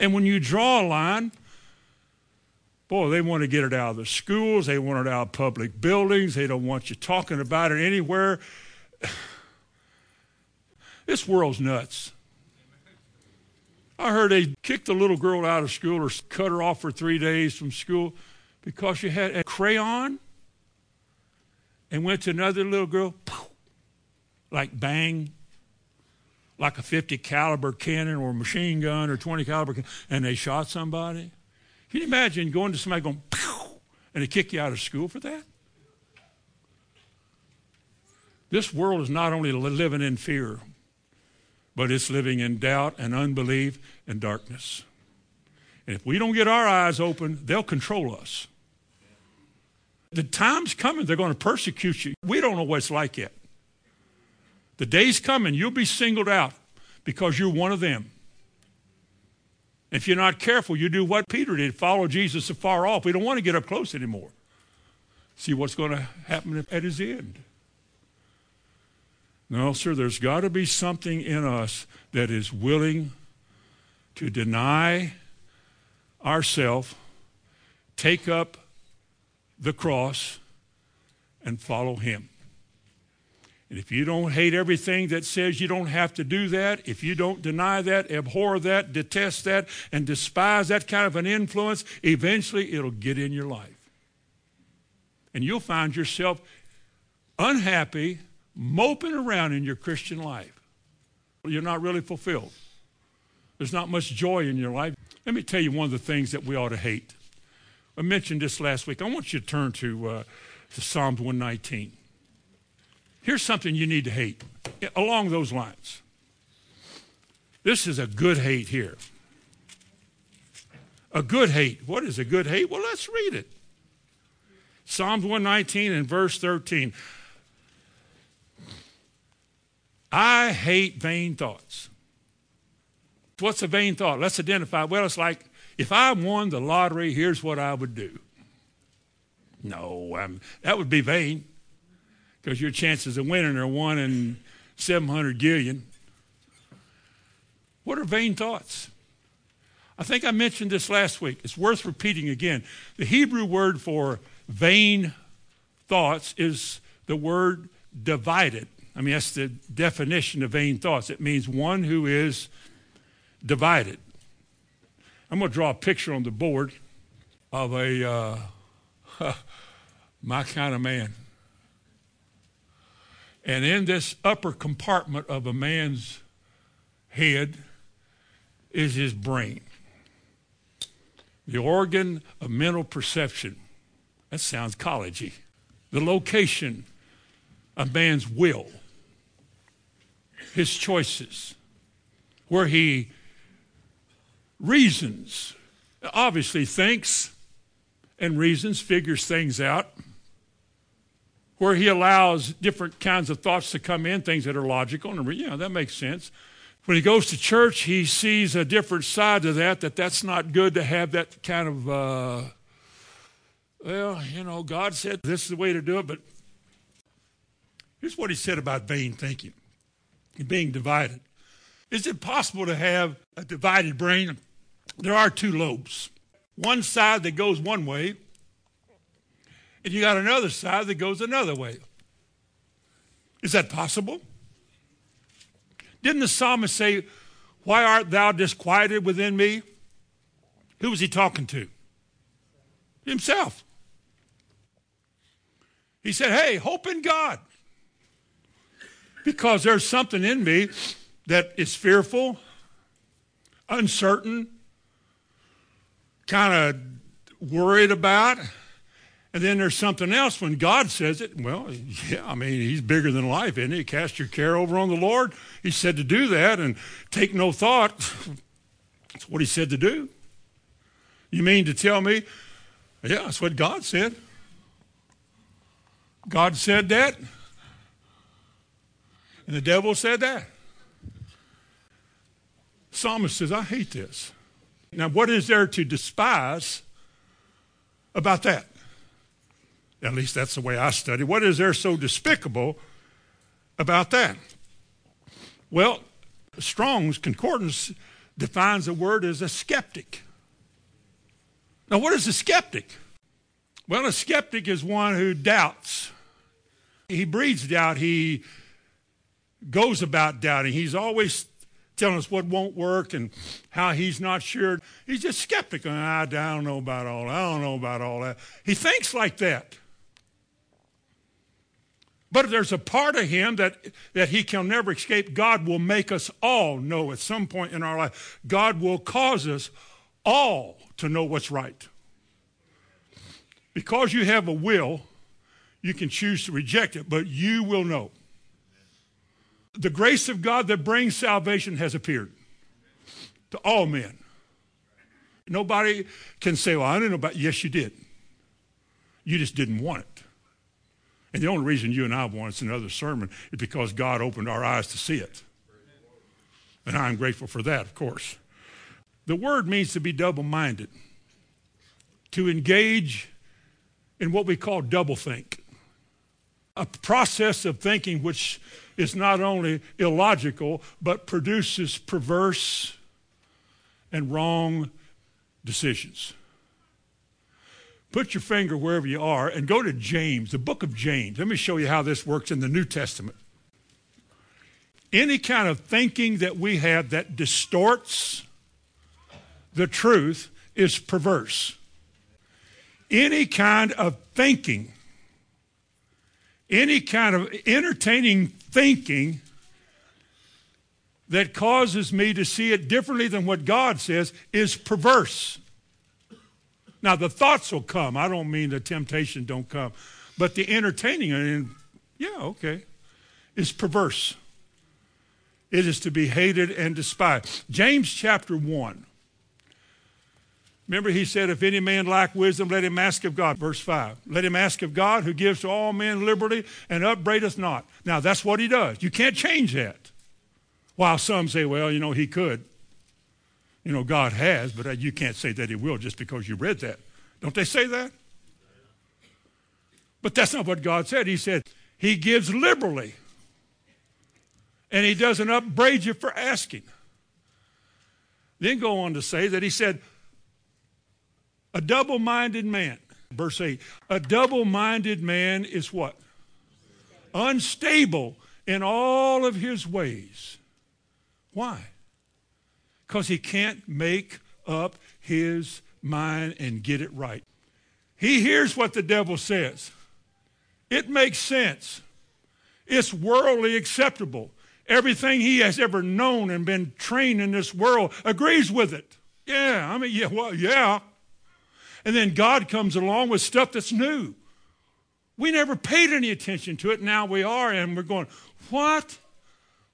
And when you draw a line, boy, they want to get it out of the schools. They want it out of public buildings. They don't want you talking about it anywhere. This world's nuts. I heard they kicked a little girl out of school or cut her off for three days from school because she had a crayon and went to another little girl, like bang, like a 50 caliber cannon or machine gun or 20 caliber and they shot somebody? Can you imagine going to somebody going, Pew! and they kick you out of school for that? This world is not only living in fear, but it's living in doubt and unbelief and darkness. And if we don't get our eyes open, they'll control us. The time's coming, they're going to persecute you. We don't know what it's like yet. The day's coming, you'll be singled out because you're one of them. If you're not careful, you do what Peter did follow Jesus afar off. We don't want to get up close anymore. See what's going to happen at his end. No, sir, there's got to be something in us that is willing to deny ourself, take up the cross, and follow him. And if you don't hate everything that says you don't have to do that, if you don't deny that, abhor that, detest that, and despise that kind of an influence, eventually it'll get in your life. And you'll find yourself unhappy, moping around in your Christian life. You're not really fulfilled. There's not much joy in your life. Let me tell you one of the things that we ought to hate. I mentioned this last week. I want you to turn to, uh, to Psalms 119. Here's something you need to hate along those lines. This is a good hate here. A good hate. What is a good hate? Well, let's read it. Psalms 119 and verse 13. I hate vain thoughts. What's a vain thought? Let's identify. Well, it's like if I won the lottery, here's what I would do. No, um, that would be vain because your chances of winning are one in 700 gillion. What are vain thoughts? I think I mentioned this last week. It's worth repeating again. The Hebrew word for vain thoughts is the word divided. I mean, that's the definition of vain thoughts. It means one who is divided. I'm going to draw a picture on the board of a uh, my kind of man. And in this upper compartment of a man's head is his brain, the organ of mental perception. That sounds collegey. The location of man's will, his choices, where he reasons, obviously thinks and reasons, figures things out, where he allows different kinds of thoughts to come in, things that are logical, and know, that makes sense. When he goes to church, he sees a different side to that, that that's not good to have that kind of uh, well, you know, God said this is the way to do it, but here's what he said about vain thinking and being divided. Is it possible to have a divided brain? There are two lobes. One side that goes one way, and you got another side that goes another way. Is that possible? Didn't the psalmist say, Why art thou disquieted within me? Who was he talking to? Himself. He said, Hey, hope in God. Because there's something in me that is fearful, uncertain, kind of worried about. And then there's something else when God says it. Well, yeah, I mean, He's bigger than life, isn't He? Cast your care over on the Lord. He said to do that and take no thought. That's what He said to do. You mean to tell me? Yeah, that's what God said. God said that, and the devil said that. Psalmist says, I hate this. Now, what is there to despise about that? At least that's the way I study. What is there so despicable about that? Well, Strong's Concordance defines the word as a skeptic. Now, what is a skeptic? Well, a skeptic is one who doubts. He breeds doubt. He goes about doubting. He's always telling us what won't work and how he's not sure. He's just skeptical. I, don't know about all that. I don't know about all that. He thinks like that. But if there's a part of him that, that he can never escape, God will make us all know at some point in our life. God will cause us all to know what's right. Because you have a will, you can choose to reject it, but you will know. The grace of God that brings salvation has appeared to all men. Nobody can say, Well, I didn't know about Yes, you did. You just didn't want it. And the only reason you and I want it's another sermon is because God opened our eyes to see it. And I'm grateful for that, of course. The word means to be double minded, to engage in what we call doublethink a process of thinking which is not only illogical, but produces perverse and wrong decisions. Put your finger wherever you are and go to James, the book of James. Let me show you how this works in the New Testament. Any kind of thinking that we have that distorts the truth is perverse any kind of thinking Any kind of entertaining thinking that causes me to see it differently than what God says is perverse. Now the thoughts will come. I don't mean the temptation don't come, but the entertaining and yeah, okay, is perverse. It is to be hated and despised. James chapter 1. Remember, he said, If any man lack wisdom, let him ask of God. Verse 5. Let him ask of God who gives to all men liberty and upbraideth not. Now, that's what he does. You can't change that. While some say, well, you know, he could. You know, God has, but you can't say that he will just because you read that. Don't they say that? But that's not what God said. He said, He gives liberally and he doesn't upbraid you for asking. Then go on to say that he said, a double minded man, verse 8, a double minded man is what? Unstable in all of his ways. Why? Because he can't make up his mind and get it right. He hears what the devil says, it makes sense, it's worldly acceptable. Everything he has ever known and been trained in this world agrees with it. Yeah, I mean, yeah, well, yeah. And then God comes along with stuff that's new. We never paid any attention to it. Now we are, and we're going, what?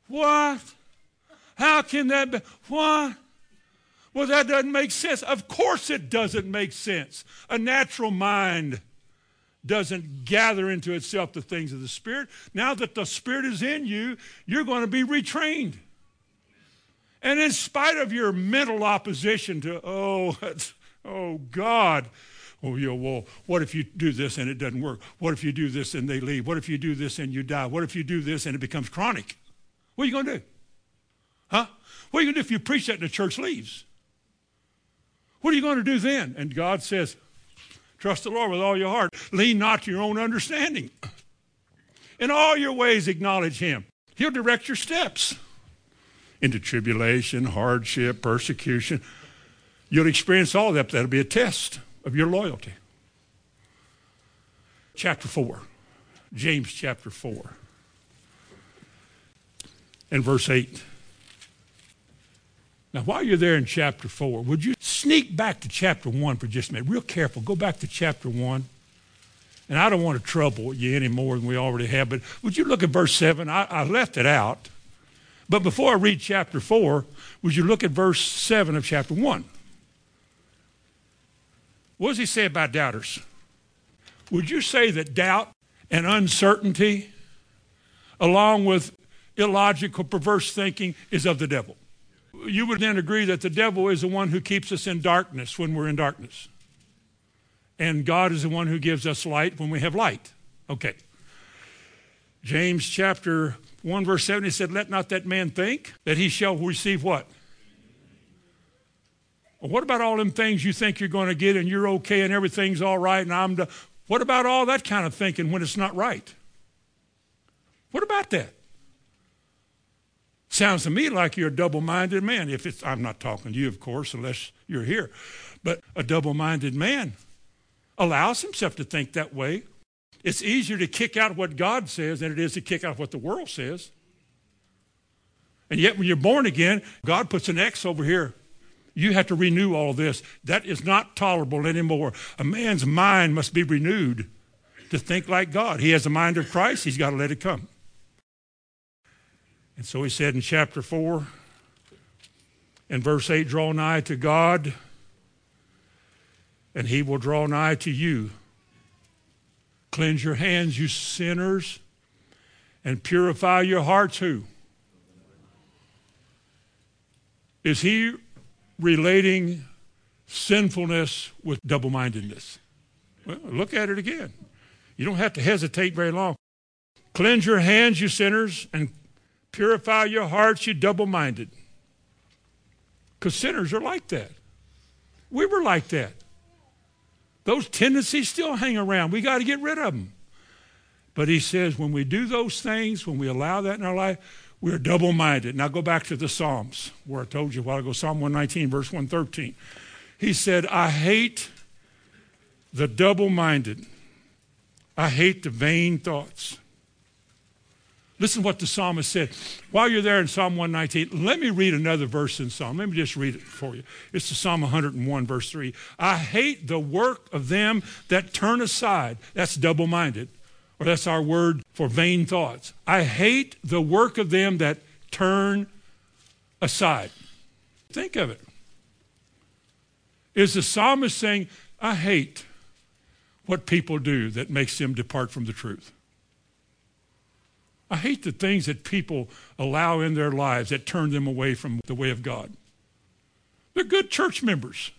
What? How can that be? Why? Well, that doesn't make sense. Of course, it doesn't make sense. A natural mind doesn't gather into itself the things of the Spirit. Now that the Spirit is in you, you're going to be retrained. And in spite of your mental opposition to, oh, oh, God, oh, yeah, well, what if you do this and it doesn't work? What if you do this and they leave? What if you do this and you die? What if you do this and it becomes chronic? What are you going to do? Huh? What are you going to do if you preach that and the church leaves? What are you going to do then? And God says, Trust the Lord with all your heart. Lean not to your own understanding. In all your ways, acknowledge Him. He'll direct your steps into tribulation, hardship, persecution. You'll experience all that. That'll be a test of your loyalty. Chapter 4, James chapter 4, and verse 8. Now, while you're there in chapter 4, would you sneak back to chapter 1 for just a minute? Real careful. Go back to chapter 1. And I don't want to trouble you any more than we already have, but would you look at verse 7? I, I left it out. But before I read chapter 4, would you look at verse 7 of chapter 1? What does he say about doubters? Would you say that doubt and uncertainty, along with illogical, perverse thinking, is of the devil? You would then agree that the devil is the one who keeps us in darkness when we're in darkness. And God is the one who gives us light when we have light. Okay. James chapter 1, verse 7, he said, Let not that man think that he shall receive what? Well, what about all them things you think you're going to get and you're okay and everything's all right and I'm? What about all that kind of thinking when it's not right? What about that? Sounds to me like you're a double minded man. If it's, I'm not talking to you, of course, unless you're here. But a double minded man allows himself to think that way. It's easier to kick out what God says than it is to kick out what the world says. And yet, when you're born again, God puts an X over here. You have to renew all this. That is not tolerable anymore. A man's mind must be renewed to think like God. He has the mind of Christ, he's got to let it come. And so he said in chapter 4 and verse 8 draw nigh to God, and he will draw nigh to you. Cleanse your hands, you sinners, and purify your hearts. Who? Is he relating sinfulness with double mindedness? Well, look at it again. You don't have to hesitate very long. Cleanse your hands, you sinners, and Purify your hearts, you double minded. Because sinners are like that. We were like that. Those tendencies still hang around. We got to get rid of them. But he says when we do those things, when we allow that in our life, we're double minded. Now go back to the Psalms, where I told you a while ago, Psalm 119, verse 113. He said, I hate the double minded, I hate the vain thoughts. Listen what the psalmist said. While you're there in Psalm 119, let me read another verse in Psalm. Let me just read it for you. It's the Psalm 101, verse 3. I hate the work of them that turn aside. That's double minded, or that's our word for vain thoughts. I hate the work of them that turn aside. Think of it. Is the psalmist saying, I hate what people do that makes them depart from the truth? I hate the things that people allow in their lives that turn them away from the way of God. They're good church members,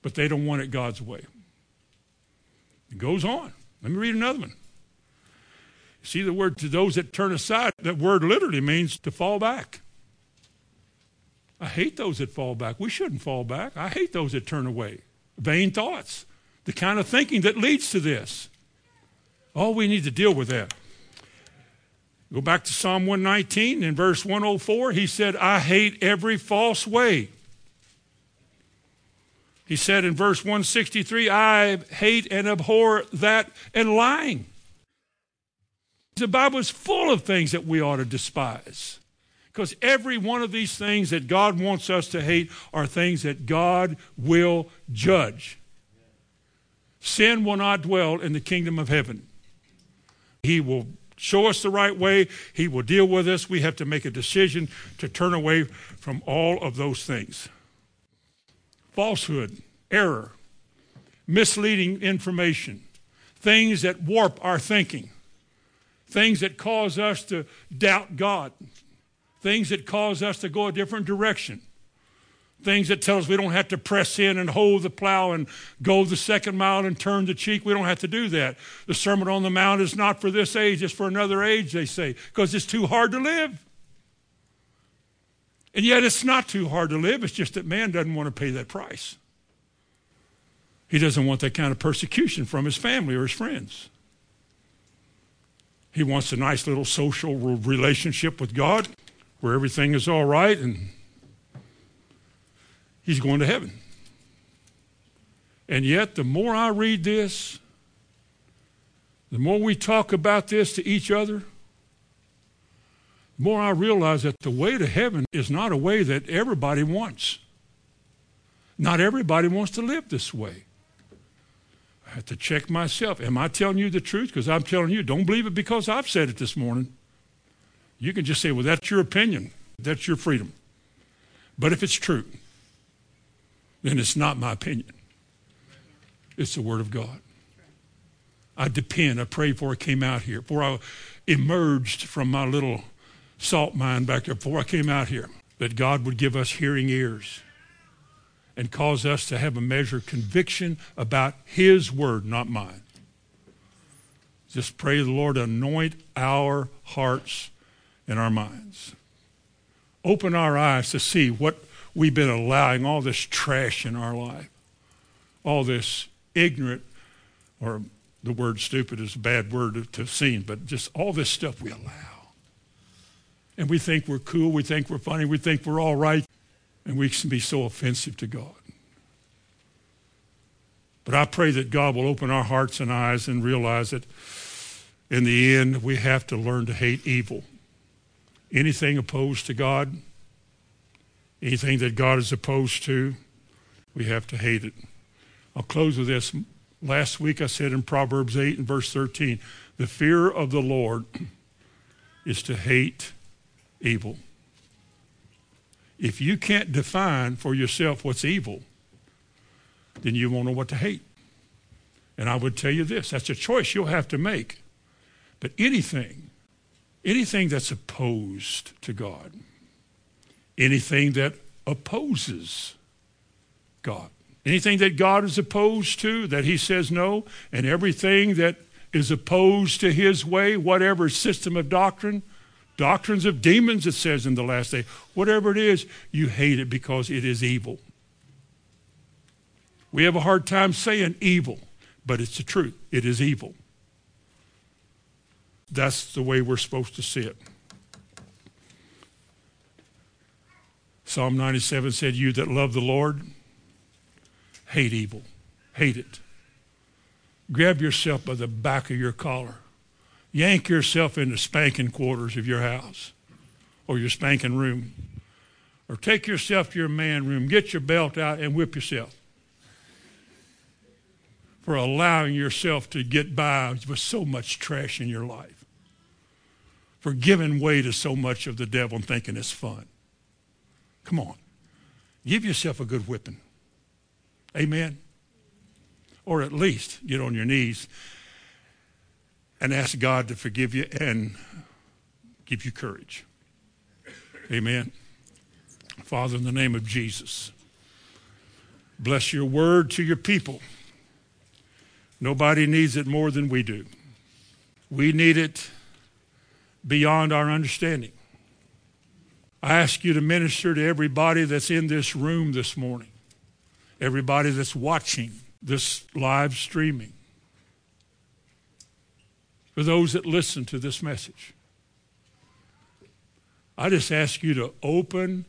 but they don't want it God's way. It goes on. Let me read another one. See the word to those that turn aside, that word literally means to fall back. I hate those that fall back. We shouldn't fall back. I hate those that turn away. Vain thoughts, the kind of thinking that leads to this. All we need to deal with that. Go back to Psalm 119 in verse 104. He said, I hate every false way. He said in verse 163, I hate and abhor that and lying. The Bible is full of things that we ought to despise. Because every one of these things that God wants us to hate are things that God will judge. Sin will not dwell in the kingdom of heaven. He will show us the right way. He will deal with us. We have to make a decision to turn away from all of those things falsehood, error, misleading information, things that warp our thinking, things that cause us to doubt God, things that cause us to go a different direction things that tell us we don't have to press in and hold the plow and go the second mile and turn the cheek. We don't have to do that. The Sermon on the Mount is not for this age, it's for another age, they say, because it's too hard to live. And yet it's not too hard to live, it's just that man doesn't want to pay that price. He doesn't want that kind of persecution from his family or his friends. He wants a nice little social relationship with God where everything is all right and he's going to heaven. And yet, the more I read this, the more we talk about this to each other, the more I realize that the way to heaven is not a way that everybody wants. Not everybody wants to live this way. I have to check myself. Am I telling you the truth? Because I'm telling you, don't believe it because I've said it this morning. You can just say, well, that's your opinion. That's your freedom. But if it's true, then it's not my opinion. It's the Word of God. I depend, I prayed before I came out here, before I emerged from my little salt mine back there, before I came out here, that God would give us hearing ears and cause us to have a measure of conviction about His Word, not mine. Just pray the Lord anoint our hearts and our minds. Open our eyes to see what we've been allowing all this trash in our life, all this ignorant, or the word stupid is a bad word to to see, but just all this stuff we allow. And we think we're cool, we think we're funny, we think we're all right, and we can be so offensive to God. But I pray that God will open our hearts and eyes and realize that in the end we have to learn to hate evil. Anything opposed to God, Anything that God is opposed to, we have to hate it. I'll close with this. Last week I said in Proverbs 8 and verse 13, the fear of the Lord is to hate evil. If you can't define for yourself what's evil, then you won't know what to hate. And I would tell you this that's a choice you'll have to make. But anything, anything that's opposed to God, anything that opposes God. Anything that God is opposed to, that he says no, and everything that is opposed to his way, whatever system of doctrine, doctrines of demons, it says in the last day, whatever it is, you hate it because it is evil. We have a hard time saying evil, but it's the truth. It is evil. That's the way we're supposed to see it. Psalm 97 said, You that love the Lord, hate evil. Hate it. Grab yourself by the back of your collar yank yourself into spanking quarters of your house or your spanking room. Or take yourself to your man room, get your belt out, and whip yourself for allowing yourself to get by with so much trash in your life, for giving way to so much of the devil and thinking it's fun. Come on. Give yourself a good whipping. Amen. Or at least get on your knees and ask God to forgive you and give you courage. Amen. Father, in the name of Jesus, bless your word to your people. Nobody needs it more than we do. We need it beyond our understanding. I ask you to minister to everybody that's in this room this morning, everybody that's watching this live streaming, for those that listen to this message. I just ask you to open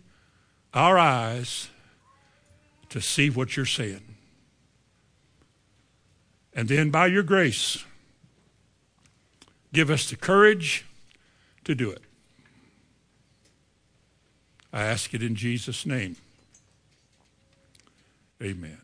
our eyes to see what you're saying. And then by your grace, give us the courage to do it. I ask it in Jesus' name. Amen.